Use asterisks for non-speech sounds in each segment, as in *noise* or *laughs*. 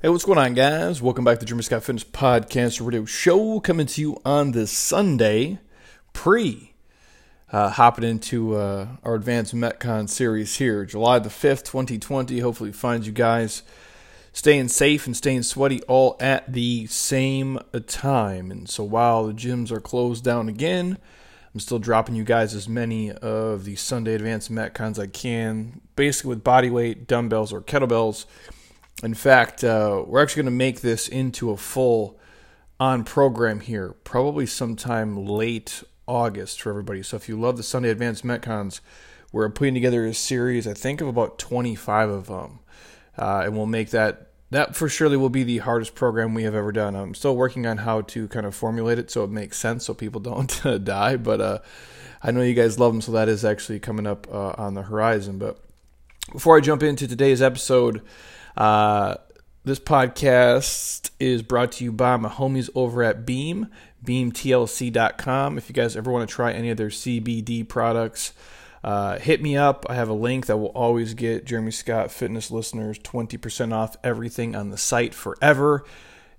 Hey, what's going on, guys? Welcome back to Jeremy Scott Fitness Podcast Radio Show, coming to you on this Sunday, pre uh, hopping into uh, our Advanced Metcon series here, July the 5th, 2020. Hopefully, finds you guys staying safe and staying sweaty all at the same time. And so, while the gyms are closed down again, I'm still dropping you guys as many of the Sunday Advanced Metcons I can, basically with body weight, dumbbells, or kettlebells in fact, uh, we're actually going to make this into a full on program here, probably sometime late August for everybody. So if you love the Sunday Advanced Metcons, we're putting together a series, I think, of about 25 of them. Uh, and we'll make that, that for surely will be the hardest program we have ever done. I'm still working on how to kind of formulate it so it makes sense so people *laughs* don't die. But uh, I know you guys love them, so that is actually coming up uh, on the horizon. But before I jump into today's episode, uh, this podcast is brought to you by my homies over at Beam, beamtlc.com. If you guys ever want to try any of their CBD products, uh, hit me up. I have a link that will always get Jeremy Scott fitness listeners 20% off everything on the site forever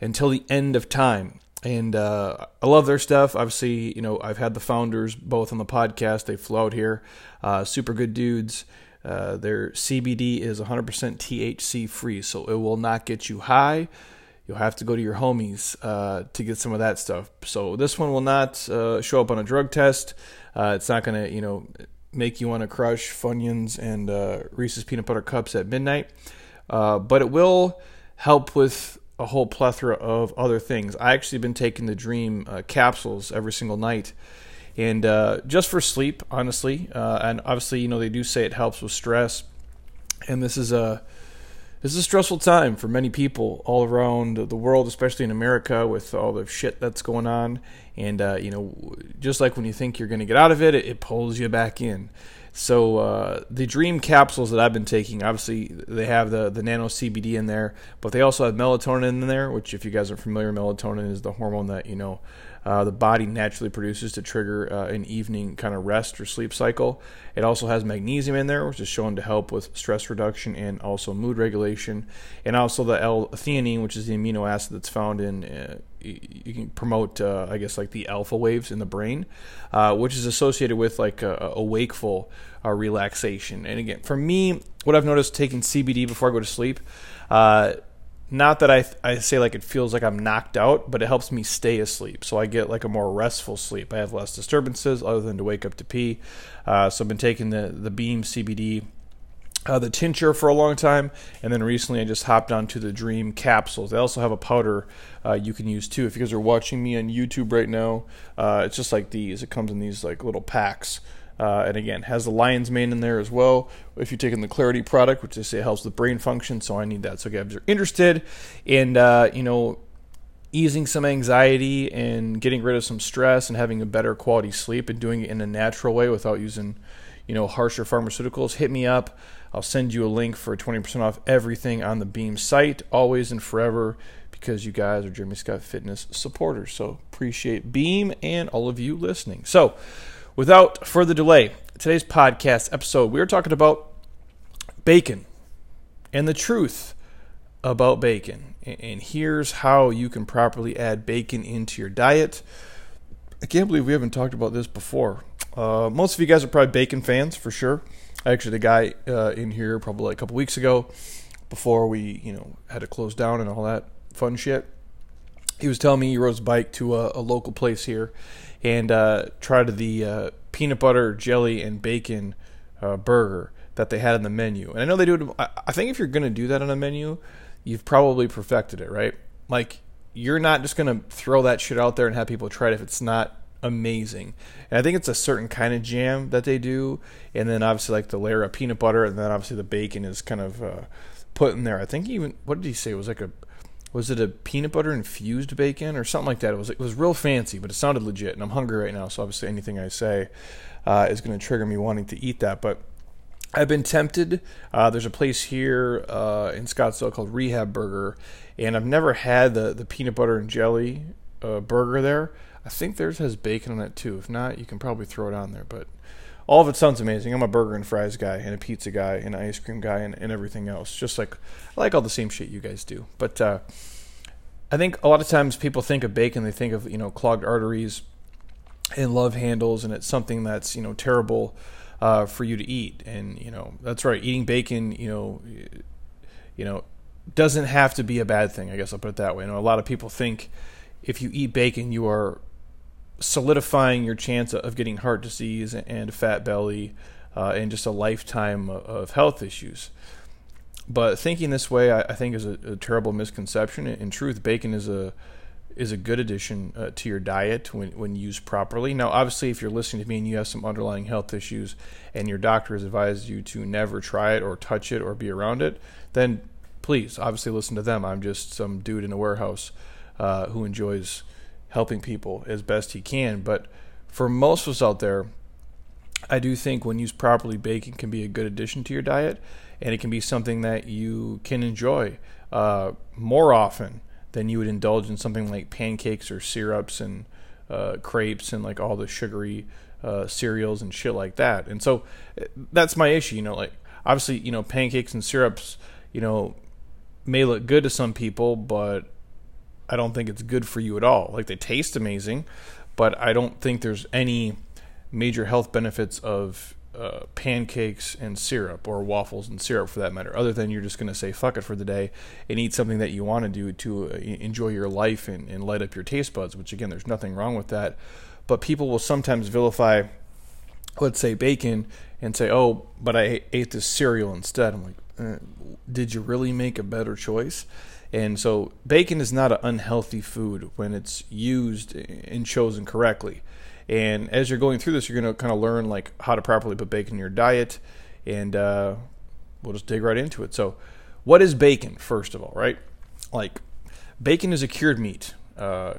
until the end of time. And uh, I love their stuff. Obviously, you know, I've had the founders both on the podcast. They flew out here. Uh, super good dudes. Uh, their CBD is 100% THC free, so it will not get you high. You'll have to go to your homies uh, to get some of that stuff. So this one will not uh, show up on a drug test. Uh, it's not going to, you know, make you want to crush Funyuns and uh, Reese's peanut butter cups at midnight, but it will help with a whole plethora of other things. I actually been taking the Dream capsules every single night and uh, just for sleep, honestly. Uh, and obviously, you know, they do say it helps with stress, and this is a this is a stressful time for many people all around the world, especially in America with all the shit that's going on. And uh, you know, just like when you think you're going to get out of it, it, it, pulls you back in. So uh, the Dream capsules that I've been taking, obviously they have the the nano CBD in there, but they also have melatonin in there, which if you guys are familiar, melatonin is the hormone that you know uh, the body naturally produces to trigger uh, an evening kind of rest or sleep cycle. It also has magnesium in there, which is shown to help with stress reduction and also mood regulation, and also the L-theanine, which is the amino acid that's found in. Uh, you can promote, uh, I guess, like the alpha waves in the brain, uh, which is associated with like a, a wakeful uh, relaxation. And again, for me, what I've noticed taking CBD before I go to sleep not that I, I say like it feels like I'm knocked out, but it helps me stay asleep. So I get like a more restful sleep. I have less disturbances other than to wake up to pee. Uh, so I've been taking the, the Beam CBD, uh, the tincture for a long time. And then recently I just hopped onto the Dream capsules. They also have a powder uh, you can use too. If you guys are watching me on YouTube right now, uh, it's just like these. It comes in these like little packs. Uh, and again, has the lion's mane in there as well. If you're taking the Clarity product, which they say helps with brain function, so I need that. So, if you're interested in, uh, you know, easing some anxiety and getting rid of some stress and having a better quality sleep and doing it in a natural way without using, you know, harsher pharmaceuticals, hit me up. I'll send you a link for 20% off everything on the Beam site, always and forever, because you guys are Jeremy Scott Fitness supporters. So appreciate Beam and all of you listening. So, Without further delay, today's podcast episode, we are talking about bacon and the truth about bacon. And here's how you can properly add bacon into your diet. I can't believe we haven't talked about this before. Uh, most of you guys are probably bacon fans for sure. Actually, the guy uh, in here probably like a couple weeks ago, before we you know had to close down and all that fun shit, he was telling me he rode his bike to a, a local place here, and uh, tried the uh, peanut butter, jelly, and bacon uh, burger that they had on the menu. And I know they do it. I think if you're going to do that on a menu, you've probably perfected it, right? Like you're not just going to throw that shit out there and have people try it if it's not amazing. And I think it's a certain kind of jam that they do, and then obviously like the layer of peanut butter, and then obviously the bacon is kind of uh, put in there. I think even what did he say? It was like a was it a peanut butter infused bacon or something like that? It was it was real fancy, but it sounded legit. And I'm hungry right now, so obviously anything I say uh, is going to trigger me wanting to eat that. But I've been tempted. Uh, there's a place here uh, in Scottsdale called Rehab Burger, and I've never had the the peanut butter and jelly uh, burger there. I think theirs has bacon on it too. If not, you can probably throw it on there. But all of it sounds amazing. I'm a burger and fries guy, and a pizza guy, and an ice cream guy, and, and everything else. Just like I like all the same shit you guys do. But uh, I think a lot of times people think of bacon, they think of you know clogged arteries and love handles, and it's something that's you know terrible uh, for you to eat. And you know that's right, eating bacon, you know, you know, doesn't have to be a bad thing. I guess I'll put it that way. You know, a lot of people think if you eat bacon, you are solidifying your chance of getting heart disease and a fat belly uh, and just a lifetime of health issues. But thinking this way, I, I think, is a, a, terrible misconception. In truth, bacon is a is a good addition uh, to your diet when, when used properly. Now, obviously, if you're listening to me and you have some underlying health issues and your doctor has advised you to never try it or touch it or be around it, then please, obviously, listen to them. I'm just some dude in a warehouse uh, who enjoys helping people as best he can. But for most of us out there, I do think when used properly, bacon can be a good addition to your diet, and it can be something that you can enjoy uh, more often than you would indulge in something like pancakes or syrups and uh, crepes and like all the sugary uh, cereals and shit like that. And so uh, that's my issue. You know, like obviously, you know, pancakes and syrups, you know, may look good to some people, but I don't think it's good for you at all. Like they taste amazing, but I don't think there's any major health benefits of uh, pancakes and syrup or waffles and syrup for that matter, other than you're just going to say fuck it for the day and eat something that you want to do to uh, enjoy your life and, and light up your taste buds, which again, there's nothing wrong with that. But people will sometimes vilify, let's say, bacon and say, oh, but I ate this cereal instead. I'm like, uh, did you really make a better choice? And so, bacon is not an unhealthy food when it's used and chosen correctly. And as you're going through this, you're going to kind of learn like how to properly put bacon in your diet, and uh, we'll just dig right into it. So, what is bacon? First of all, right? Like, bacon is a cured meat. Uh,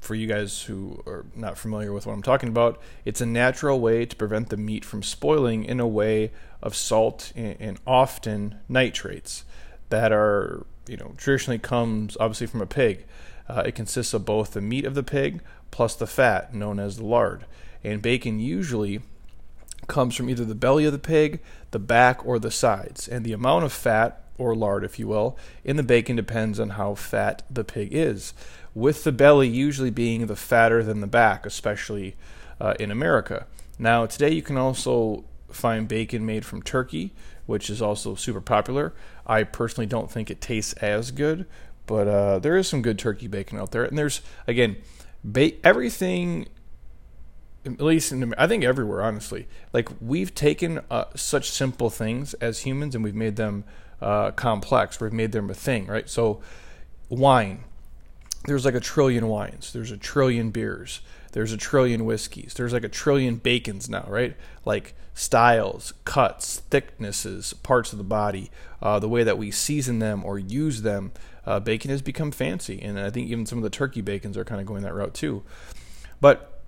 for you guys who are not familiar with what I'm talking about, it's a natural way to prevent the meat from spoiling in a way of salt and, and often nitrates that are you know traditionally comes obviously from a pig. Uh, it consists of both the meat of the pig plus the fat, known as the lard. And bacon usually comes from either the belly of the pig, the back, or the sides. And the amount of fat, or lard, if you will, in the bacon depends on how fat the pig is. With the belly usually being the fatter than the back, especially uh, in America. Now, today you can also find bacon made from turkey, which is also super popular. I personally don't think it tastes as good, but uh, there is some good turkey bacon out there. And there's again, ba- everything. At least in, I think everywhere, honestly. Like we've taken uh, such simple things as humans and we've made them uh, complex. We've made them a thing, right? So, wine. There's like a trillion wines. There's a trillion beers. There's a trillion whiskeys. There's like a trillion bacons now, right? Like styles, cuts, thicknesses, parts of the body, uh, the way that we season them or use them. Uh, bacon has become fancy, and I think even some of the turkey bacons are kind of going that route too. But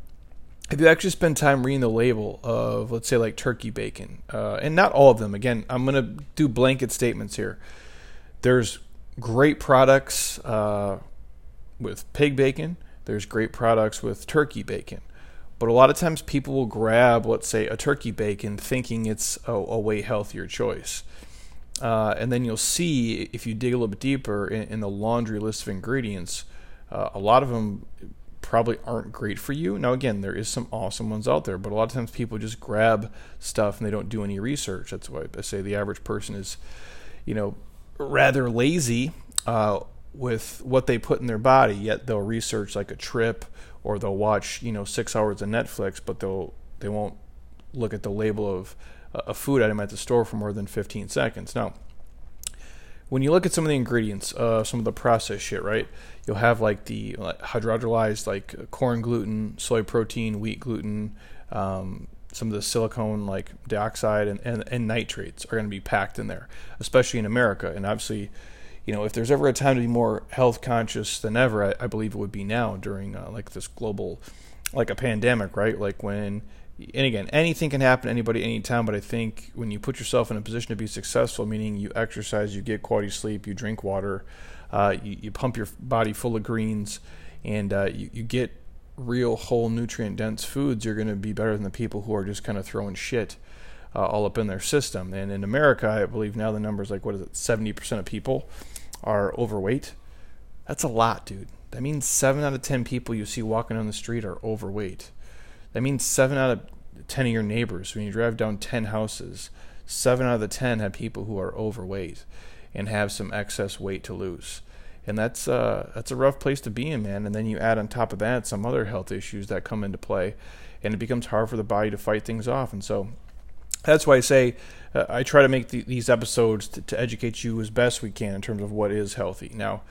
if you actually spend time reading the label of, let's say, like turkey bacon, uh, and not all of them, again, I'm going to do blanket statements here. There's great products uh, with pig bacon, there's great products with turkey bacon. But a lot of times people will grab, let's say, a turkey bacon thinking it's a, a way healthier choice. Uh, and then you'll see, if you dig a little bit deeper in, in the laundry list of ingredients, uh, a lot of them probably aren't great for you. Now, again, there is some awesome ones out there, but a lot of times people just grab stuff and they don't do any research. That's why I say the average person is, you know, rather lazy uh, with what they put in their body, yet they'll research like a trip or they'll watch you know six hours of Netflix, but they'll they won't look at the label of a food item at the store for more than 15 seconds. Now, when you look at some of the ingredients, uh, some of the processed shit, right? You'll have like the hydrolyzed like corn gluten, soy protein, wheat gluten, um, some of the silicone like dioxide and, and, and nitrates are going to be packed in there, especially in America. And obviously, you know, if there's ever a time to be more health conscious than ever, I, I believe it would be now during uh, like this global, like a pandemic, right? Like when, and again, anything can happen to anybody anytime, but I think when you put yourself in a position to be successful, meaning you exercise, you get quality sleep, you drink water, uh, you, you, pump your body full of greens, and uh, you, you get real, whole, nutrient dense foods, you're going to be better than the people who are just kind of throwing shit uh, all up in their system. And in America, I believe now the number is like, what is it, 70% of people are overweight. That's a lot, dude. That means 7 out of 10 people you see walking on the street are overweight. That means 7 out of 10 of your neighbors, when you drive down 10 houses, 7 out of the 10 have people who are overweight and have some excess weight to lose and that's uh, that's a rough place to be in, man. And then you add on top of that some other health issues that come into play, and it becomes hard for the body to fight things off. And so that's why I say uh, I try to make the, these episodes to, to, educate you as best we can in terms of what is healthy. Now,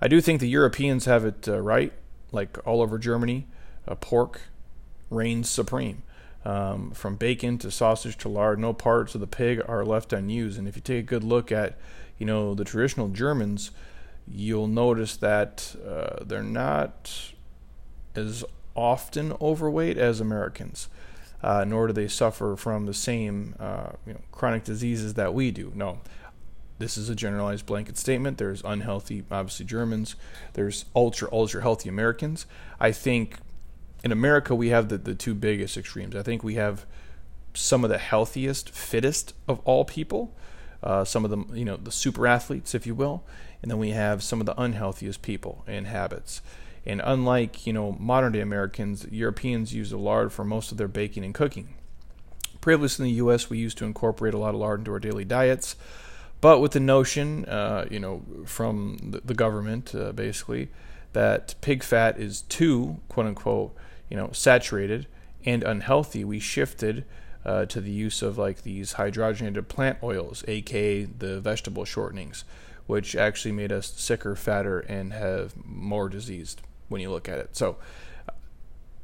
I do think the Europeans have it uh, right, like all over Germany, uh, pork reigns supreme. Um, from bacon to sausage to lard, no parts of the pig are left unused. And if you take a good look at, you know, the traditional Germans, you'll notice that uh, they're not as often overweight as Americans, uh, nor do they suffer from the same uh, you know, chronic diseases that we do. No, this is a generalized blanket statement. There's unhealthy, obviously, Germans. There's ultra, ultra healthy Americans. I think in America we have the, the two biggest extremes. I think we have some of the healthiest, fittest of all people. Uh, some of them, you know, the super athletes, if you will, and then we have some of the unhealthiest people and habits. And unlike you know modern day Americans, Europeans use the lard for most of their baking and cooking. Previously in the U.S., we used to incorporate a lot of lard into our daily diets, but with the notion, uh, you know, from the, government, uh, basically, that pig fat is too quote unquote, you know, saturated and unhealthy, we shifted uh, to the use of like these hydrogenated plant oils, aka the vegetable shortenings which actually made us sicker, fatter, and have more diseased when you look at it. So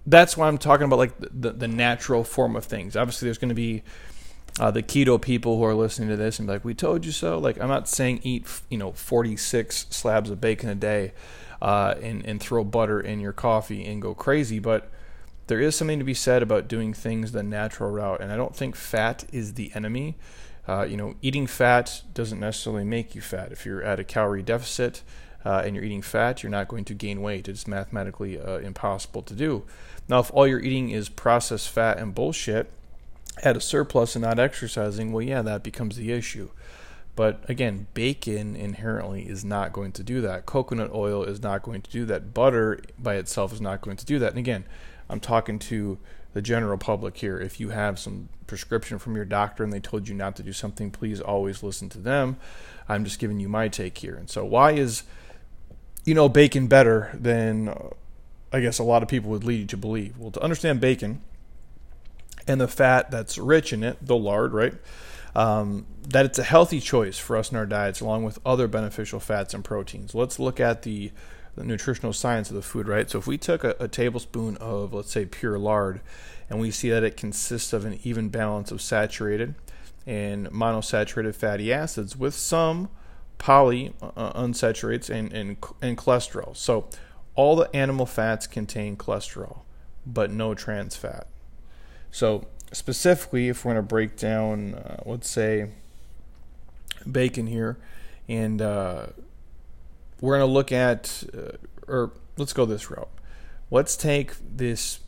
that's why I'm talking about like the, the natural form of things. Obviously, there's going to be uh, the keto people who are listening to this and be like, "We told you so." Like, I'm not saying eat you know 46 slabs of bacon a day uh, and and throw butter in your coffee and go crazy, but there is something to be said about doing things the natural route. And I don't think fat is the enemy. Uh, you know, eating fat doesn't necessarily make you fat. If you're at a calorie deficit uh, and you're eating fat, you're not going to gain weight. It's mathematically uh, impossible to do. Now, if all you're eating is processed fat and bullshit at a surplus and not exercising, well, yeah, that becomes the issue. But again, bacon inherently is not going to do that. Coconut oil is not going to do that. Butter by itself is not going to do that. And again, I'm talking to the general public here. If you have some prescription from your doctor and they told you not to do something, please always listen to them. I'm just giving you my take here. And so, why is you know bacon better than uh, I guess a lot of people would lead you to believe? Well, to understand bacon and the fat that's rich in it, the lard, right? Um, that it's a healthy choice for us in our diets, along with other beneficial fats and proteins. Let's look at the the nutritional science of the food, right? So if we took a, a, tablespoon of, let's say, pure lard, and we see that it consists of an even balance of saturated and monosaturated fatty acids with some poly uh, unsaturates and, and, and cholesterol. So all the animal fats contain cholesterol, but no trans fat. So specifically, if we're going to break down, uh, let's say, bacon here, and uh, we're going to look at, uh, or let's go this route. Let's take this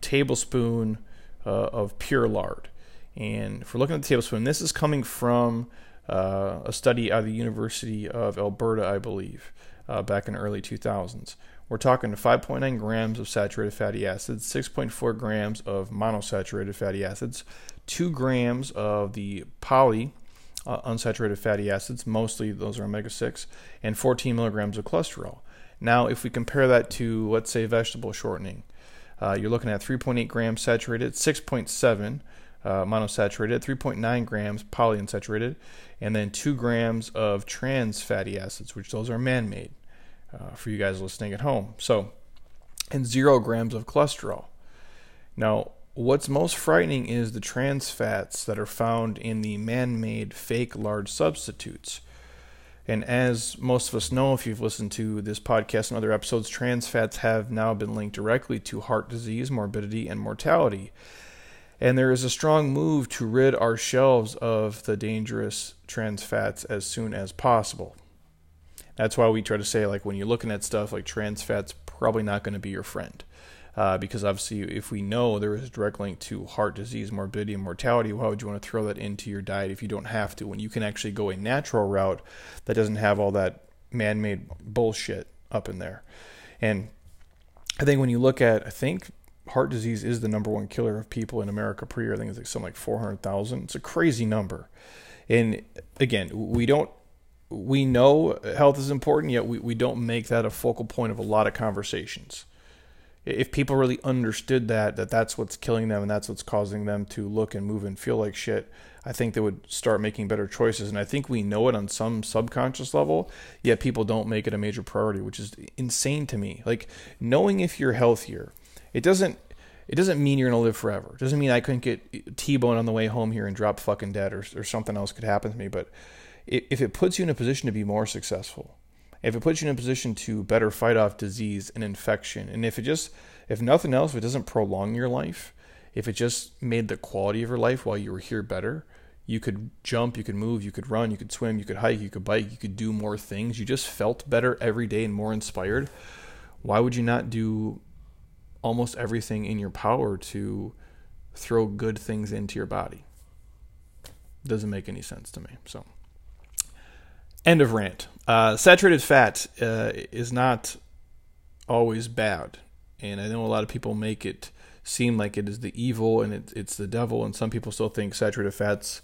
tablespoon uh, of pure lard. And if we're looking at the tablespoon, this is coming from uh, a study out of the University of Alberta, I believe, uh, back in the early 2000s. We're talking 5.9 grams of saturated fatty acids, 6.4 grams of monosaturated fatty acids, 2 grams of the poly uh, unsaturated fatty acids, mostly those are omega 6, and 14 milligrams of cholesterol. Now, if we compare that to, let's say, vegetable shortening, uh, you're looking at 3.8 grams saturated, 6.7 uh, monosaturated, 3.9 grams polyunsaturated, and then 2 grams of trans fatty acids, which those are man made uh, for you guys listening at home. So, and 0 grams of cholesterol. Now, What's most frightening is the trans fats that are found in the man made fake lard substitutes. And as most of us know, if you've listened to this podcast and other episodes, trans fats have now been linked directly to heart disease, morbidity, and mortality. And there is a strong move to rid our shelves of the dangerous trans fats as soon as possible. That's why we try to say, like, when you're looking at stuff like trans fats, probably not going to be your friend. Uh, because obviously, if we know there is a direct link to heart disease, morbidity, and mortality, why would you want to throw that into your diet if you don't have to? When you can actually go a natural route that doesn't have all that man made bullshit up in there. And I think when you look at, I think heart disease is the number one killer of people in America per year. I think it's like something like 400,000. It's a crazy number. And again, we don't, we know health is important, yet we, we don't make that a focal point of a lot of conversations. If people really understood that, that that's what's killing them and that's what's causing them to look and move and feel like shit, I think they would start making better choices. And I think we know it on some subconscious level, yet people don't make it a major priority, which is insane to me. Like knowing if you're healthier, it doesn't it doesn't mean you're gonna live forever. It doesn't mean I couldn't get T-bone on the way home here and drop fucking dead or or something else could happen to me. But if it puts you in a position to be more successful, if it puts you in a position to better fight off disease and infection, and if it just if nothing else, if it doesn't prolong your life, if it just made the quality of your life while you were here better, you could jump, you could move, you could run, you could swim, you could hike, you could bike, you could do more things. You just felt better every day and more inspired. Why would you not do almost everything in your power to throw good things into your body? Doesn't make any sense to me. So, end of rant. Uh, saturated fat uh, is not always bad, and I know a lot of people make it seem like it is the evil and it, it's the devil, and some people still think saturated fats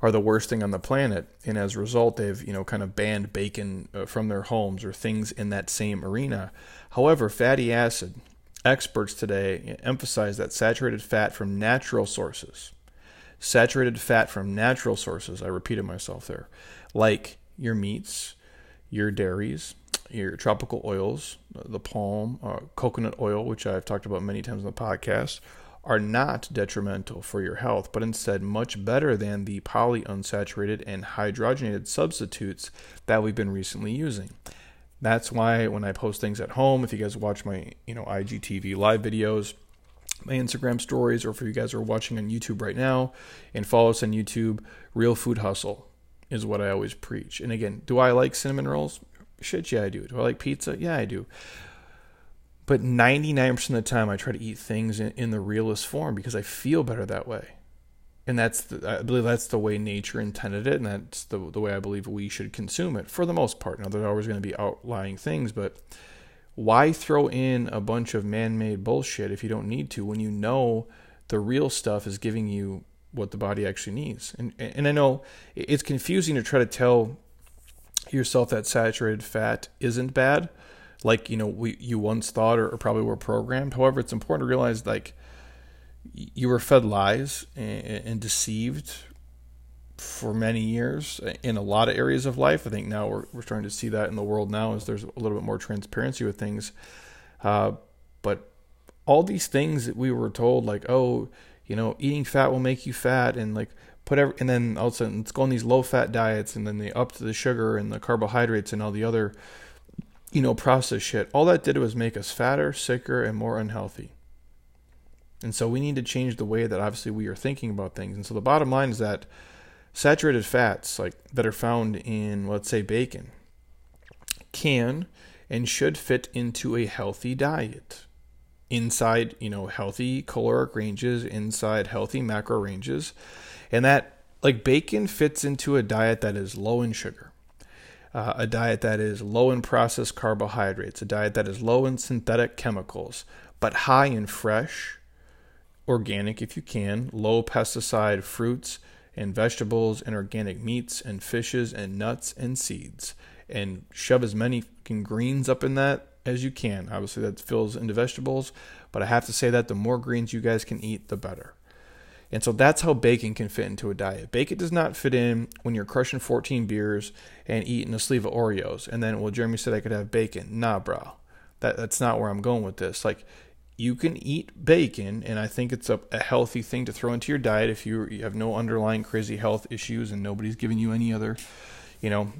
are the worst thing on the planet, and as a result, they've you know kind of banned bacon uh, from their homes or things in that same arena. However, fatty acid experts today emphasize that saturated fat from natural sources, saturated fat from natural sources. I repeated myself there, like your meats, your dairies, your tropical oils, the palm, uh, coconut oil, which I've talked about many times in the podcast, are not detrimental for your health, but instead much better than the polyunsaturated and hydrogenated substitutes that we've been recently using. That's why when I post things at home, if you guys watch my, you know, IGTV live videos, my Instagram stories, or if you guys are watching on YouTube right now and follow us on YouTube, Real Food Hustle is what I always preach. And again, do I like cinnamon rolls? Shit, yeah, I do. Do I like pizza? Yeah, I do. But 99% of the time, I try to eat things in, in the realest form because I feel better that way. And that's the, I believe that's the way nature intended it, and that's the the way I believe we should consume it for the most part. Now, there's always going to be outlying things, but why throw in a bunch of man-made bullshit if you don't need to when you know the real stuff is giving you what the body actually needs? And and I know it's confusing to try to tell yourself that saturated fat isn't bad, like you know we you once thought or, or probably were programmed. However, it's important to realize like you were fed lies and, deceived for many years in a lot of areas of life. I think now we're we're starting to see that in the world now as there's a little bit more transparency with things. Uh, but all these things that we were told, like oh, you know, eating fat will make you fat, and like put every, and then all of a sudden let's go on these low fat diets and then they upped the sugar and the carbohydrates and all the other you know processed shit all that did was make us fatter sicker and more unhealthy and so we need to change the way that obviously we are thinking about things. And so the bottom line is that saturated fats like that are found in let's say bacon can and should fit into a healthy diet inside you know healthy caloric ranges inside healthy macro ranges. And that like bacon fits into a diet that is low in sugar, uh, a diet that is low in processed carbohydrates, a diet that is low in synthetic chemicals, but high in fresh, organic if you can, low pesticide fruits and vegetables and organic meats and fishes and nuts and seeds. And shove as many greens up in that as you can. Obviously, that fills into vegetables, but I have to say that the more greens you guys can eat, the better. And so that's how bacon can fit into a diet. Bacon does not fit in when you're crushing 14 beers and eating a sleeve of Oreos. And then, well, Jeremy said I could have bacon. Nah, bro. That, that's not where I'm going with this. Like, you can eat bacon, and I think it's a, a healthy thing to throw into your diet if you, you have no underlying crazy health issues and nobody's giving you any other, you know,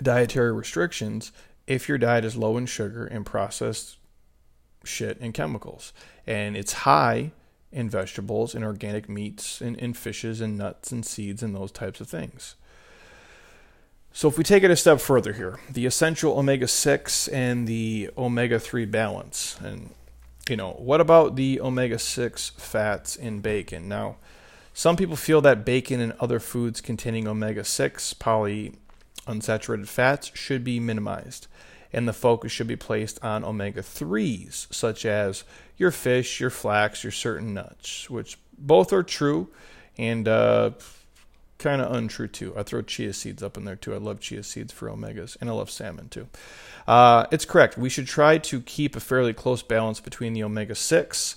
dietary restrictions. If your diet is low in sugar and processed shit and chemicals, and it's high in vegetables and organic meats and in fishes and nuts and seeds and those types of things. So, if we take it a step further here, the essential omega 6 and the omega 3 balance. And you know, what about the omega 6 fats in bacon? Now, some people feel that bacon and other foods containing omega 6 polyunsaturated fats should be minimized, and the focus should be placed on omega 3s, such as your fish, your flax, your certain nuts, which both are true and uh, kind of untrue too. I throw chia seeds up in there too. I love chia seeds for omegas, and I love salmon too. Uh, it's correct. We should try to keep a fairly close balance between the omega 6,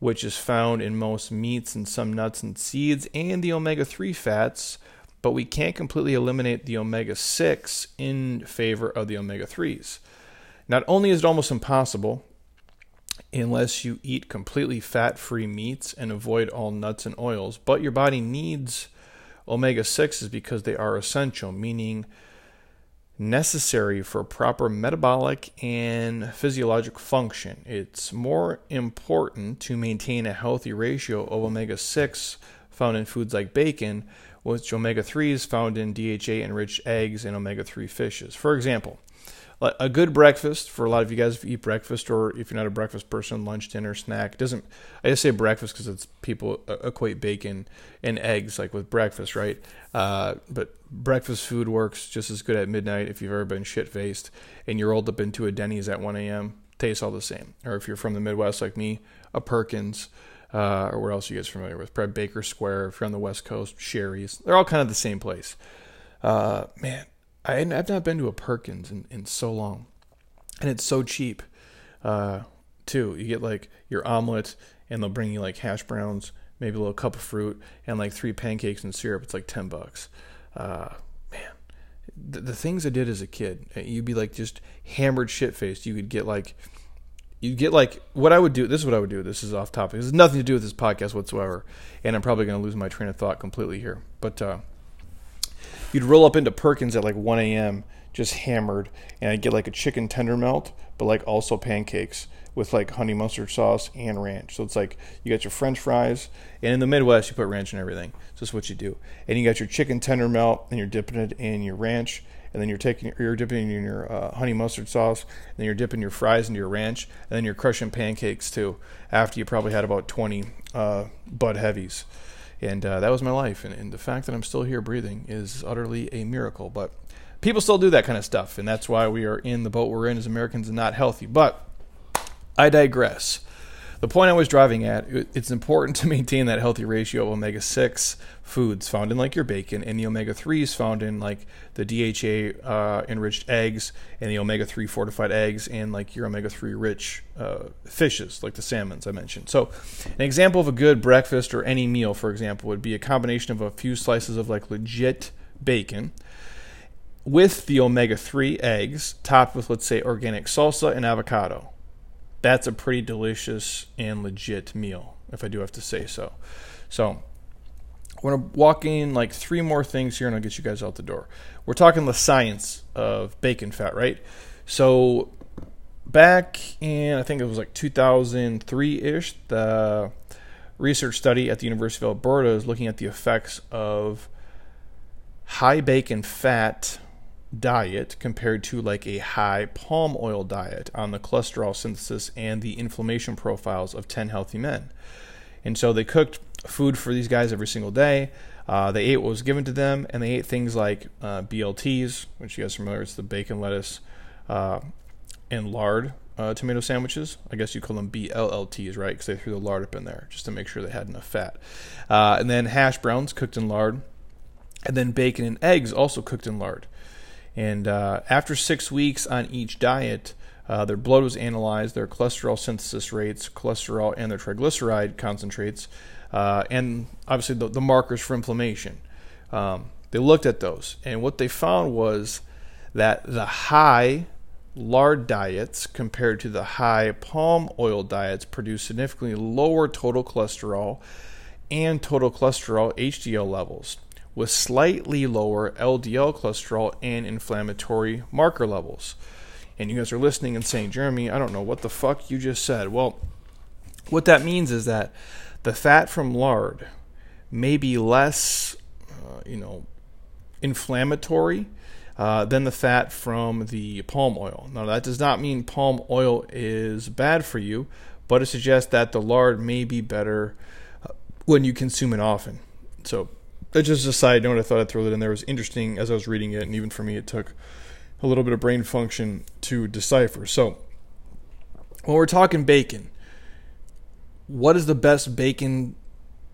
which is found in most meats and some nuts and seeds, and the omega 3 fats, but we can't completely eliminate the omega 6 in favor of the omega 3s. Not only is it almost impossible, unless you eat completely fat free meats and avoid all nuts and oils, but your body needs omega 6s because they are essential, meaning necessary for proper metabolic and physiologic function. It's more important to maintain a healthy ratio of omega 6 found in foods like bacon, which omega 3s found in DHA enriched eggs and omega 3 fishes. For example, a good breakfast for a lot of you guys if you eat breakfast or if you're not a breakfast person lunch dinner snack doesn't i just say breakfast because it's people equate bacon and eggs like with breakfast right? Uh, but breakfast food works just as good at midnight if you've ever been shit faced and you're rolled up into a denny's at 1 a.m tastes all the same. Or if you're from the midwest like me a perkins uh, or what else you guys familiar with? Probably baker square. If you're on the west coast Shari's. They're all kind of the same place. Uh, man I, have not been to a Perkins in, in so long, and it's so cheap, uh, too. You get like your omelet, and they'll bring you like hash browns, maybe a little cup of fruit, and like three pancakes and syrup. It's like ten bucks. Uh, man, the, the things I did as a kid, uh, you'd be like just hammered shit faced. You could get like you get like what I would do. This is what I would do. This is off topic. This has nothing to do with this podcast whatsoever, and I'm probably going to lose my train of thought completely here. But uh, you'd roll up into Perkins at like 1 a.m. just hammered, and I'd get like a chicken tender melt, but like also pancakes with like honey mustard sauce and ranch. So it's like you got your French fries, and in the Midwest you put ranch in everything. So that's what you do. And you got your chicken tender melt, and you're dipping it in your ranch, and then you're taking you're dipping in your uh, honey mustard sauce, and then you're dipping your fries into your ranch, and then you're crushing pancakes too. After you probably had about 20 uh, Bud Heavies and uh, that was my life. And, and, the fact that I'm still here breathing is utterly a miracle. But people still do that kind of stuff, and that's why we are in the boat we're in as Americans and not healthy. But I digress. The point I was driving at, it's important *laughs* to maintain that healthy ratio of omega 6 foods found in like your bacon and the omega 3s found in like the DHA uh, enriched eggs and the omega 3 fortified eggs and like your omega 3 rich uh, fishes like the salmons I mentioned. So, an example of a good breakfast or any meal, for example, would be a combination of a few slices of like legit bacon with the omega 3 eggs topped with, let's say, organic salsa and avocado that's a pretty delicious and legit meal, if I do have to say so. So, going to walk in like three more things here and I'll get you guys out the door. We're talking the science of bacon fat, right? So, back in, I think it was like 2003 ish, the research study at the University of Alberta is looking at the effects of high bacon fat diet compared to like a high palm oil diet on the cholesterol synthesis and the inflammation profiles of 10 healthy men. And so they cooked food for these guys every single day. Uh, they ate what was given to them, and they ate things like uh, BLTs, which you guys are familiar with, it's the bacon, lettuce, uh, and lard uh, tomato sandwiches. I guess you call them BLLTs, right? Because they threw the lard up in there just to make sure they had enough fat. Uh, and then hash browns cooked in lard, and then bacon and eggs also cooked in lard. And uh, after six weeks on each diet, uh, their blood was analyzed, their cholesterol synthesis rates, cholesterol, and their triglyceride concentrates, uh, and obviously the, the, markers for inflammation. Um, they looked at those, and what they found was that the high lard diets compared to the high palm oil diets produced significantly lower total cholesterol and total cholesterol HDL levels with slightly lower LDL cholesterol and inflammatory marker levels. And you guys are listening and saying, Jeremy, I don't know what the fuck you just said. Well, what that means is that the fat from lard may be less, uh, you know, inflammatory uh, than the fat from the palm oil. Now, that does not mean palm oil is bad for you. but it suggests that the lard may be better uh, when you consume it often. So that's just a side note. I thought I'd throw that in there. It was interesting as I was reading it, and even for me, it took a little bit of brain function to decipher. So when we're talking bacon, what is the best bacon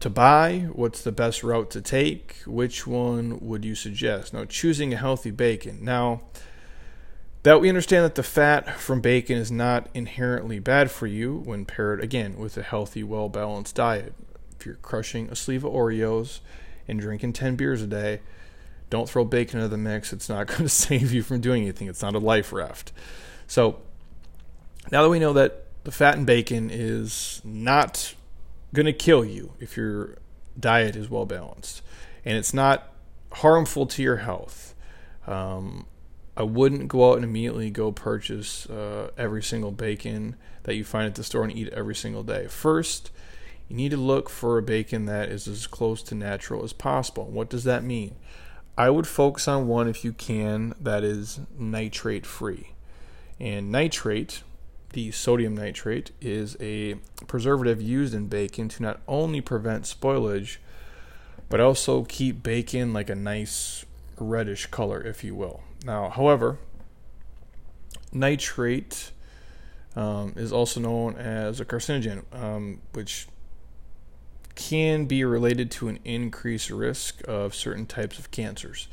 to buy? What's the best route to take? Which one would you suggest? Now, choosing a healthy bacon. Now, that we understand that the fat from bacon is not inherently bad for you when paired again with a healthy, well balanced diet. If you're crushing a sleeve of Oreos and drinking 10 beers a day, don't throw bacon into the mix. It's not *laughs* going to save you from doing anything. It's not a life raft. So, now that we know that the fat in bacon is not going to kill you if your diet is well balanced and it's not harmful to your health. Um, I wouldn't go out and immediately go purchase uh, every single bacon that you find at the store and eat every single day. First, you need to look for a bacon that is as close to natural as possible. What does that mean? I would focus on one if you can that is nitrate free. And nitrate the sodium nitrate is a preservative used in bacon to not only prevent spoilage, but also keep bacon like a nice reddish color, if you will. Now, however, nitrate um, is also known as a carcinogen, um, which can be related to an increased risk of certain types of cancers.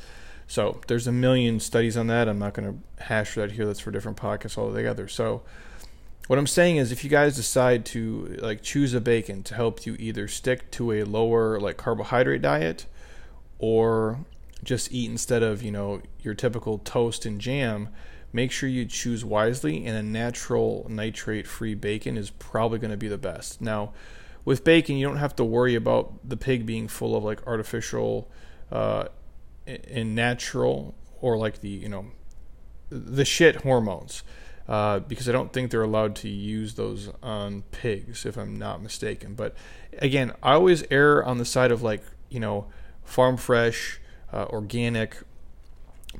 So there's a million studies on that. I'm not going to hash that here. That's for different podcasts altogether. So what I'm saying is, if you guys decide to like choose a bacon to help you either stick to a lower like carbohydrate diet, or just eat instead of you know your typical toast and jam, make sure you choose wisely. And a natural nitrate-free bacon is probably going to be the best. Now, with bacon, you don't have to worry about the pig being full of like artificial uh, and natural or like the you know the shit hormones uh, because I don't think they're allowed to use those on pigs, if I'm not mistaken. But again, I always err on the side of like, you know, farm fresh, uh, organic,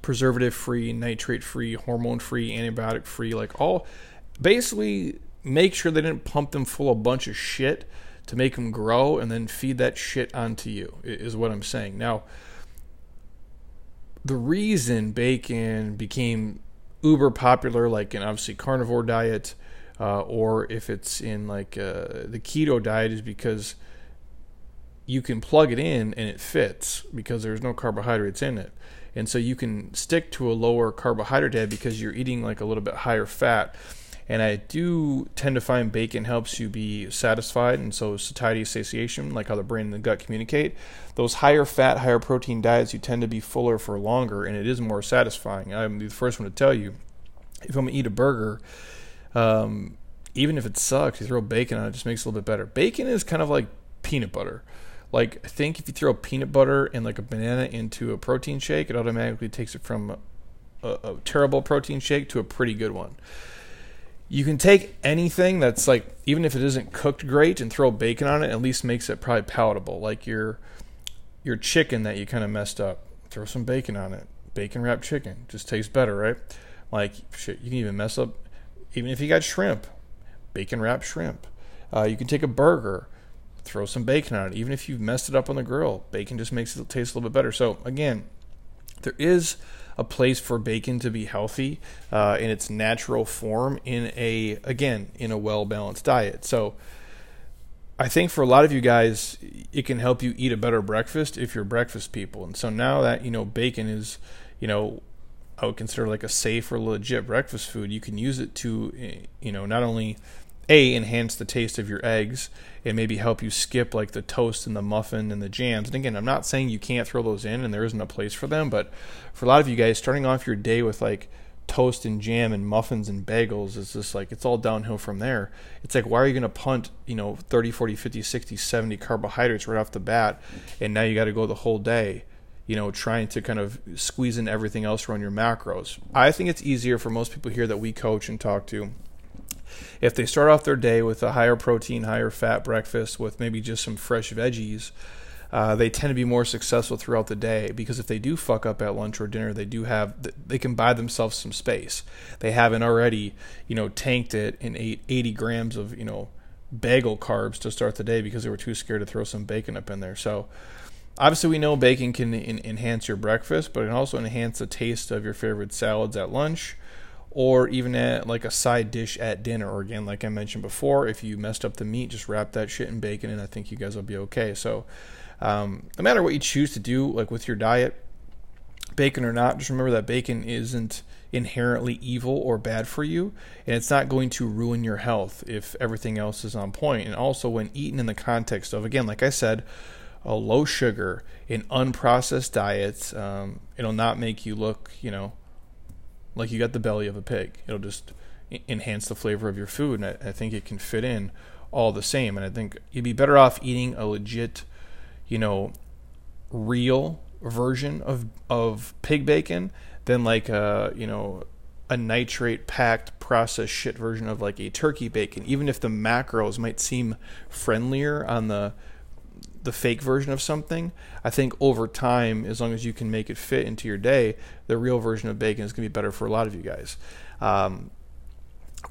preservative free, nitrate free, hormone free, antibiotic free, like all basically make sure they didn't pump them full of a bunch of shit to make them grow and then feed that shit onto you, is what I'm saying. Now, the reason bacon became uber popular, like in obviously carnivore diet, uh, or if it's in like uh, the keto diet, is because you can plug it in and it fits because there's no carbohydrates in it. And so you can stick to a lower carbohydrate diet because you're eating like a little bit higher fat. And I do tend to find bacon helps you be satisfied, and so satiety, satiation, like how the brain and the gut communicate. Those higher fat, higher protein diets, you tend to be fuller for longer, and it is more satisfying. I'm the first one to tell you, if I'm gonna eat a burger, um, even if it sucks, you throw bacon on it, it just makes it a little bit better. Bacon is kind of like peanut butter. Like I think if you throw peanut butter and like a banana into a protein shake, it automatically takes it from a, a, a terrible protein shake to a pretty good one you can take anything that's like even if it isn't cooked great and throw bacon on it at least makes it probably palatable like your your chicken that you kind of messed up. Throw some bacon on it. Bacon wrapped chicken. Just tastes better right? Like shit you can even mess up even if you got shrimp bacon wrapped shrimp. Uh, you can take a burger throw some bacon on it. Even if you've messed it up on the grill bacon just makes it taste a little bit better. So again there is a place for bacon to be healthy uh, in its natural form in a again in a well balanced diet. So I think for a lot of you guys, it can help you eat a better breakfast if you're breakfast people. And so now that you know bacon is, you know, I would consider like a safe or legit breakfast food. You can use it to, eh, you know, not only a enhance the taste of your eggs and maybe help you skip like the toast and the muffin and the jams. And again, I'm not saying you can't throw those in and there isn't a place for them, but for a lot of you guys, starting off your day with like toast and jam and muffins and bagels is just like it's all downhill from there. It's like why are you going to punt, you know, 30, 40, 50, 60, 70 carbohydrates right off the bat and now you got to go the whole day, you know, trying to kind of squeeze in everything else around your macros. I think it's easier for most people here that we coach and talk to if they start off their day with a higher protein, higher fat breakfast with maybe just some fresh veggies, uh, they tend to be more successful throughout the day because if they do fuck up at lunch or dinner, they do have they can buy themselves some space. They haven't already, you know, tanked it and ate 80 grams of you know bagel carbs to start the day because they were too scared to throw some bacon up in there. So obviously we know bacon can in- enhance your breakfast, but it can also enhance the taste of your favorite salads at lunch or even at like a side dish at dinner. Or again, like I mentioned before, if you messed up the meat, just wrap that shit in bacon, and I think you guys will be okay. So, um, no matter what you choose to do, like with your diet, bacon or not, just remember that bacon isn't inherently evil or bad for you, and it's not going to ruin your health if everything else is on point. And also, when eaten in the context of, again, like I said, a low sugar, an unprocessed diet, um, it'll not make you look, you know, like you got the belly of a pig. It'll just enhance the flavor of your food, and I, I think it can fit in all the same. And I think you'd be better off eating a legit, you know, real version of of pig bacon than like a you know a nitrate packed processed shit version of like a turkey bacon even if the macros might seem friendlier on the the fake version of something, I think over time, as long as you can make it fit into your day, the real version of bacon is going to be better for a lot of you guys. Um,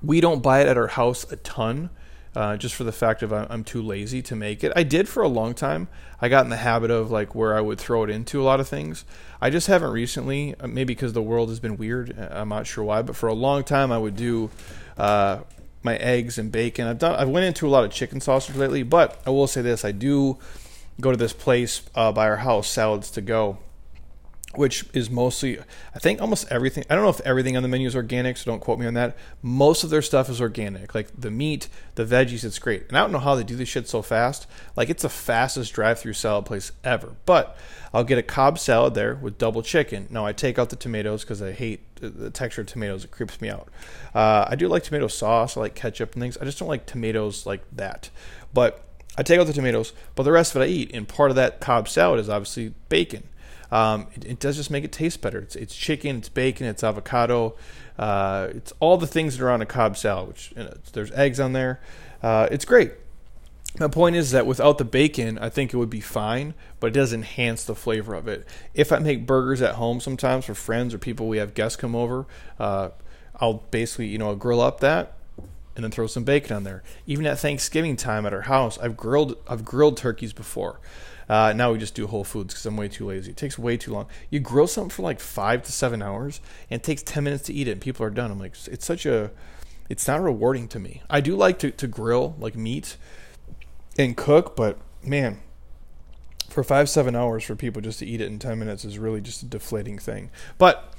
we don't buy it at our house a ton. Uh, just for the fact of I'm too lazy to make it. I did for a long time. I got in the habit of like where I would throw it into a lot of things. I just haven't recently, uh, maybe because the world has been weird. Uh, I'm not sure why, but for a long time I would do uh, my eggs and bacon. I've done. I've went into a lot of chicken sausage lately, but I will say this: I do go to this place uh, by our house, Salad and Go, which is mostly, I think, almost everything. I don't know if everything on the menu is organic, so don't quote me on that. Most of their stuff is organic, like the meat, the veggies. It's great, and I don't know how they do this shit so fast. Like it's the fastest drive-through salad place ever. But I'll get a Cobb salad there with double chicken. Now I take out the tomatoes because I hate the texture of tomatoes. It creeps me out. Uh, I do like tomato sauce. I like ketchup and things. I just don't like tomatoes like that. But I take out the tomatoes, but the rest of it I eat. And part of that Cobb salad is obviously bacon. Um, it, it, does just make it taste better. It's, it's chicken, it's bacon, it's avocado, uh, it's all the things that are on a Cobb salad. Which you know, there's eggs on there. Uh, it's great. My point is that without the bacon, I think it would be fine, but it does enhance the flavor of it. If I make burgers at home sometimes for friends or people we have guests come over, uh, I'll basically you know I'll grill up that and then throw some bacon on there. Even at Thanksgiving time at our house, I've grilled I've grilled turkeys before. Uh, now we just do Whole Foods because I'm way too lazy. It takes way too long. You grill something for like five to seven hours, and it takes ten minutes to eat it, and people are done. I'm like, it's such a, it's not rewarding to me. I do like to, to grill like meat and cook, but man, for five seven hours for people just to eat it in ten minutes is really just a deflating thing. But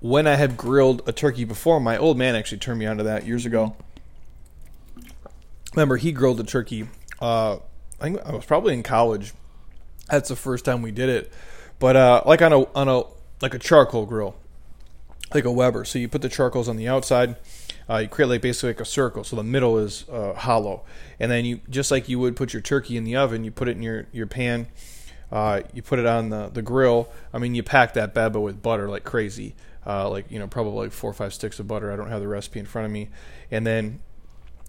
when I had grilled a turkey before, my old man actually turned me onto that years ago remember he grilled a turkey. Uh, I think I was probably in college. That's the first time we did it, but uh, like on a on a like a charcoal grill, like a Weber. So you put the charcoals on the outside. Uh, you create like basically like a circle, so the middle is uh, hollow, and then you just like you would put your turkey in the oven, you put it in your your pan, uh, you put it on the the grill. I mean, you pack that bad boy with butter like crazy, uh, like you know probably like four or five sticks of butter. I don't have the recipe in front of me, and then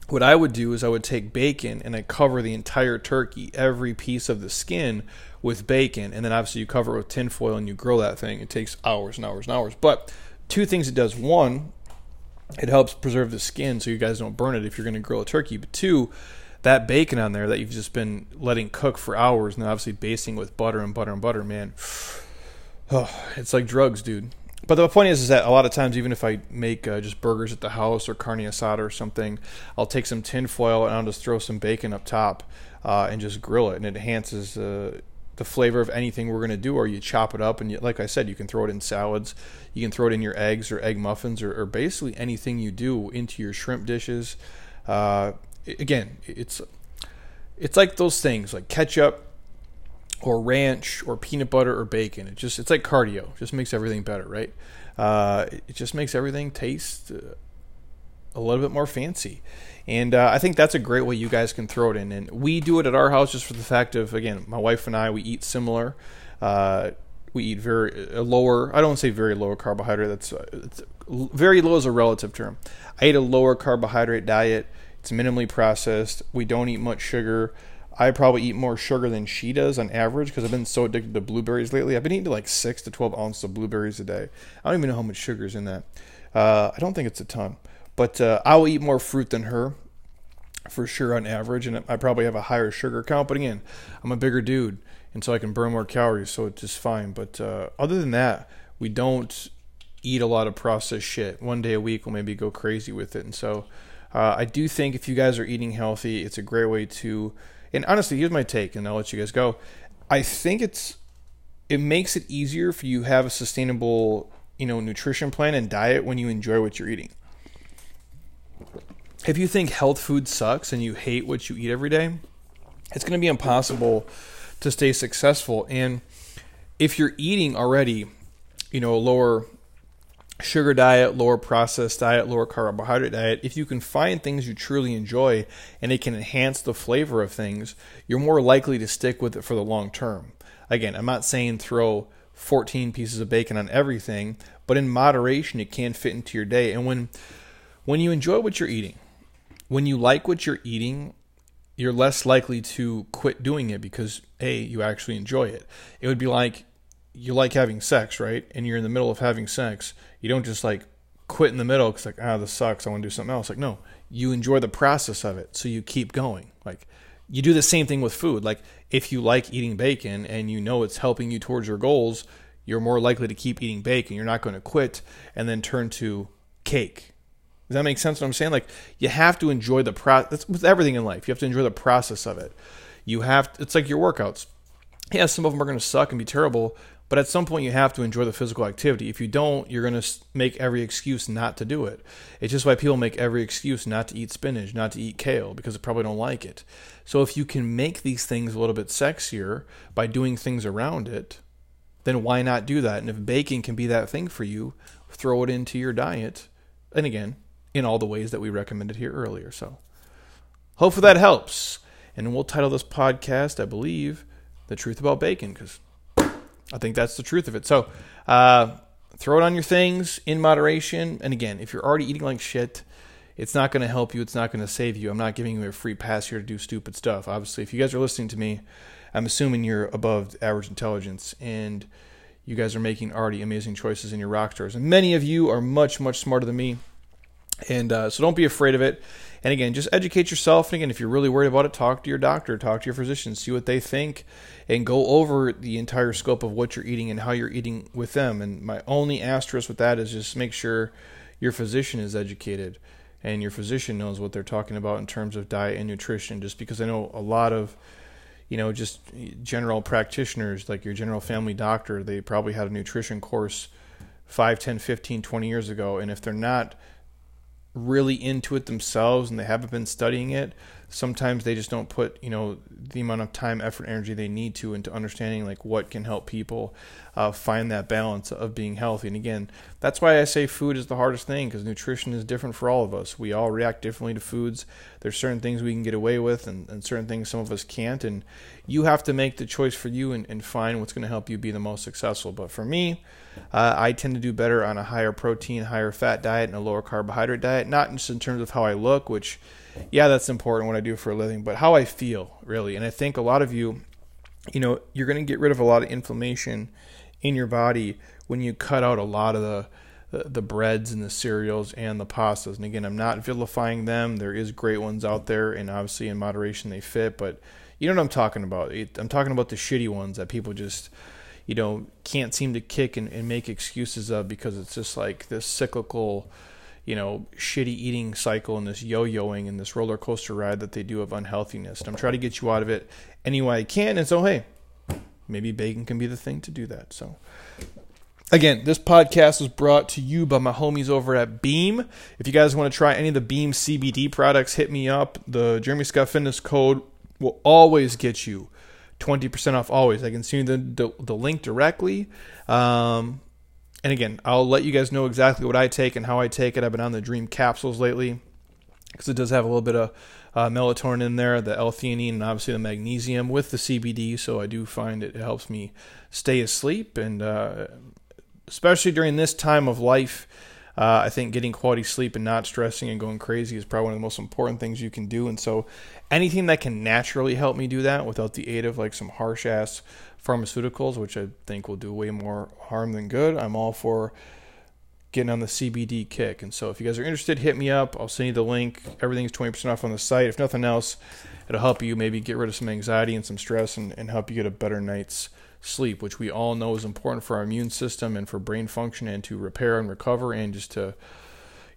what I would do is I would take bacon and I cover the entire turkey, every piece of the skin with bacon, and then obviously you cover it with tinfoil and you grill that thing. It takes hours and hours and hours. But two things it does: one, it helps preserve the skin so you guys don't burn it if you're going to grill a turkey. But two, that bacon on there that you've just been letting cook for hours and obviously basting with butter and butter and butter, man, *sighs* oh, it's like drugs, dude but the point is, is that a lot of times, even if I make uh, just burgers at the house or carne asada or something, I'll take some tin foil and I'll just throw some bacon up top uh, and just grill it, and it enhances uh, the flavor of anything we're going to do. Or you chop it up, and you, like I said, you can throw it in salads, you can throw it in your eggs or egg muffins, or, or basically anything you do into your shrimp dishes. Uh, again, it's it's like those things like ketchup or ranch or peanut butter or bacon. It just it's like cardio. It just makes everything better, right? Uh, it just makes everything taste uh, a little bit more fancy. And uh, I think that's a great way you guys can throw it in. And we do it at our house just for the fact of again, my wife and I we eat similar. Uh, we eat very uh, lower. I don't say very low carbohydrate. That's uh, very low is a relative term. I eat a lower carbohydrate diet. It's minimally processed. We don't eat much sugar. I probably eat more sugar than she does on average because I've been so addicted to blueberries lately. I've been eating like six to twelve ounces of blueberries a day. I don't even know how much sugar is in that. Uh, I don't think it's a ton, but uh, I'll eat more fruit than her. for sure on average, and I probably have a higher sugar count. But again, I'm a bigger dude, and so I can burn more calories, so it's just fine. But uh, other than that, we don't eat a lot of processed shit. One day a week, we'll maybe go crazy with it, and so uh, I do think if you guys are eating healthy, it's a great way to. And honestly, here's my take, and I'll let you guys go. I think it's it makes it easier for you have a sustainable, you know, nutrition plan and diet when you enjoy what you're eating if you think health food sucks and you hate what you eat every day, it's going to be impossible to stay successful. And if you're eating already, you know, a lower sugar diet, lower processed diet, lower carbohydrate diet, if you can find things you truly enjoy and it can enhance the flavor of things, you're more likely to stick with it for the long term. Again, I'm not saying throw 14 pieces of bacon on everything, but in moderation it can fit into your day. And when when you enjoy what you're eating, when you like what you're eating, you're less likely to quit doing it because a you actually enjoy it. It would be like you like having sex, right? And you're in the middle of having sex. You don't just like quit in the middle because like ah this sucks. I want to do something else. Like no, you enjoy the process of it, so you keep going. Like you do the same thing with food. Like if you like eating bacon and you know it's helping you towards your goals, you're more likely to keep eating bacon. You're not going to quit and then turn to cake does that make sense? What I'm saying, like you have to enjoy the process with everything in life. You have to enjoy the process of it. You have. To, it's like your workouts. Yeah, some of them are going to suck and be terrible, but at some point you have to enjoy the physical activity. If you don't, you're going to make every excuse not to do it. It's just why people make every excuse not to eat spinach, not to eat kale, because they probably don't like it. So if you can make these things a little bit sexier by doing things around it, then why not do that? And if bacon can be that thing for you, throw it into your diet. And again, in all the ways that we recommended here earlier. So hopefully that helps. And we'll title this podcast, I believe, The Truth About Bacon, because I think that's the truth of it. So uh, throw it on your things in moderation. And again, if you're already eating like shit, it's not going to help you. It's not going to save you. I'm not giving you a free pass here to do stupid stuff. Obviously, if you guys are listening to me, I'm assuming you're above average intelligence and you guys are making already amazing choices in your rock stars. And many of you are much, much smarter than me. And uh, so don't be afraid of it. And again, just educate yourself. And again, if you're really worried about it, talk to your doctor, talk to your physician, see what they think, and go over the entire scope of what you're eating and how you're eating with them. And my only asterisk with that is just make sure your physician is educated and your physician knows what they're talking about in terms of diet and nutrition. Just because I know a lot of you know, just general practitioners like your general family doctor, they probably had a nutrition course 5, 10, 15, 20 years ago. And if they're not really into it themselves and they haven't been studying it, sometimes they just don't put you know the amount of time, effort, energy they need to into understanding like what can help people uh, find that balance of being healthy. And again, that's why I say food is the hardest thing because nutrition is different for all of us. We all react differently to foods. There's certain things we can get away with, and, and certain things some of us can't. And you have to make the choice for you and, and find what's going to help you be the most successful. But for me, uh, I tend to do better on a higher protein, higher fat diet, and a lower carbohydrate diet. Not just in terms of how I look, which, yeah, that's important what I do for a living, but how I feel, really. And I think a lot of you, you know, you're going to get rid of a lot of inflammation in your body when you cut out a lot of the the breads and the cereals and the pastas. And again, I'm not vilifying them. There is great ones out there, and obviously in moderation they fit. But you know what I'm talking about. I'm talking about the shitty ones that people just you know, can't seem to kick and, and make excuses of because it's just like this cyclical, you know, shitty eating cycle and this yo-yoing and this roller coaster ride that they do of unhealthiness. And I'm trying to get you out of it any way I can. And so, hey, maybe bacon can be the thing to do that. So, again, this podcast was brought to you by my homies over at Beam. If you guys want to try any of the Beam CBD products, hit me up. The Jeremy Scott Fitness code will always get you 20% off always. I can send you the, the, the link directly. Um, and again, I'll let you guys know exactly what I take and how I take it. I've been on the Dream capsules lately because it does have a little bit of uh, melatonin in there, the L-theanine, and obviously the magnesium with the CBD. So I do find it, helps me stay asleep, and uh, especially during this time of life. Uh, I think getting quality sleep and not stressing and going crazy is probably one of the most important things you can do. And so, anything that can naturally help me do that without the aid of like some harsh ass pharmaceuticals, which I think will do way more harm than good, I'm all for getting on the CBD kick. And so if you guys are interested, hit me up. I'll send you the link. Everything's 20% off on the site. If nothing else, it'll help you maybe get rid of some anxiety and some stress and, and help you get a better night's sleep, which we all know is important for our immune system and for brain function and to repair and recover and just to,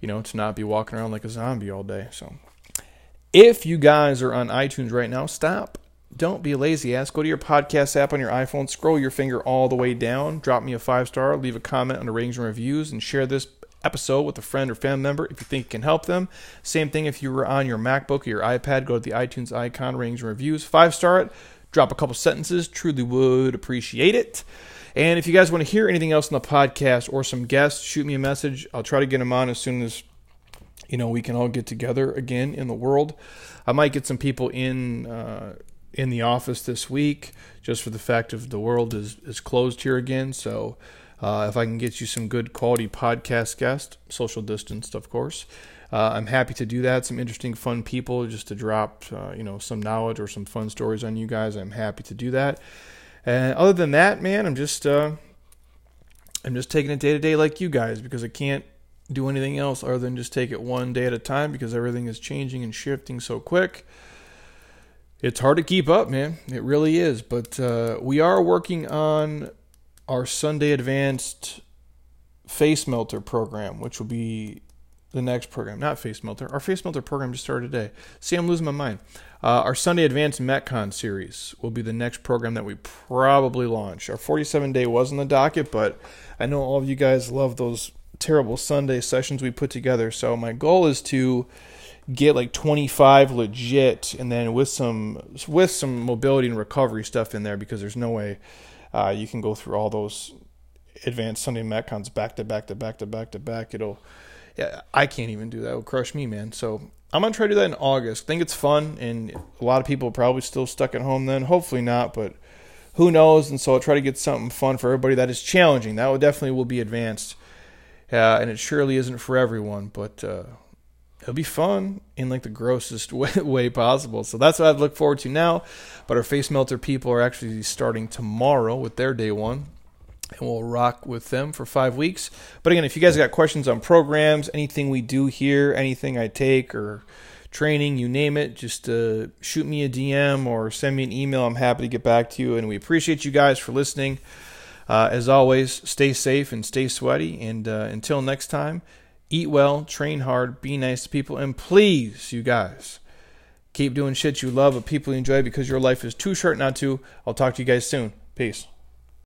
you know, to not be walking around like a zombie all day. So if you guys are on iTunes right now, stop. Don't be lazy ass. Go to your podcast app on your iPhone, scroll your finger all the way down, drop me a five star, leave a comment under ratings and reviews, and share this episode with a friend or family member if you think it can help them. Same thing if you were on your MacBook or your iPad, go to the iTunes icon, ratings and reviews, five star it, drop a couple sentences. Truly would appreciate it. And if you guys want to hear anything else in the podcast or some guests, shoot me a message. I'll try to get them on as soon as you know we can all get together again in the world. I might get some people in uh, in the office this week, just for the fact of the world is is closed here again. So. Uh, if I can get you some good quality podcast guests, social distanced, of course, uh, I'm happy to do that. Some interesting, fun people just to drop, uh, you know, some knowledge or some fun stories on you guys. I'm happy to do that. And other than that, man, I'm just, uh, I'm just taking it day to day like you guys because I can't do anything else other than just take it one day at a time because everything is changing and shifting so quick. It's hard to keep up, man. It really is. But uh, we are working on our Sunday Advanced Face Melter program, which will be the next program, not Face Melter. Our Face Melter program just started today. See, I'm losing my mind. Uh, our Sunday Advanced MetCon series will be the next program that we probably launch. Our 47 day was on the docket, but I know all of you guys love those terrible Sunday sessions we put together. So my goal is to get like 25 legit, and then with some with some mobility and recovery stuff in there because there's no way uh, you can go through all those advanced Sunday MetCons back to back to back to back to back. It'll yeah, I can't even do that. It would crush me, man. So I'm gonna try to do that in August. Think it's fun, and a lot of people are probably still stuck at home then. Hopefully not, but who knows? And so I'll try to get something fun for everybody that is challenging. That will definitely will be advanced, uh, and it surely isn't for everyone, but uh, it'll be fun in like the grossest *laughs* way, way possible. So that's what I look forward to now. But our face melter people are actually starting tomorrow with their day one and we'll rock with them for five weeks. But again, if you guys got questions on programs, anything we do here, anything I take or training, you name it, just uh, shoot me a DM or send me an email. I'm happy to get back to you. And we appreciate you guys for listening. Uh, as always, stay safe and stay sweaty. And uh, until next time, eat well, train hard, be nice to people, and please, you guys, keep doing shit you love with people you enjoy because your life is too short not to. I'll talk to you guys soon. Peace.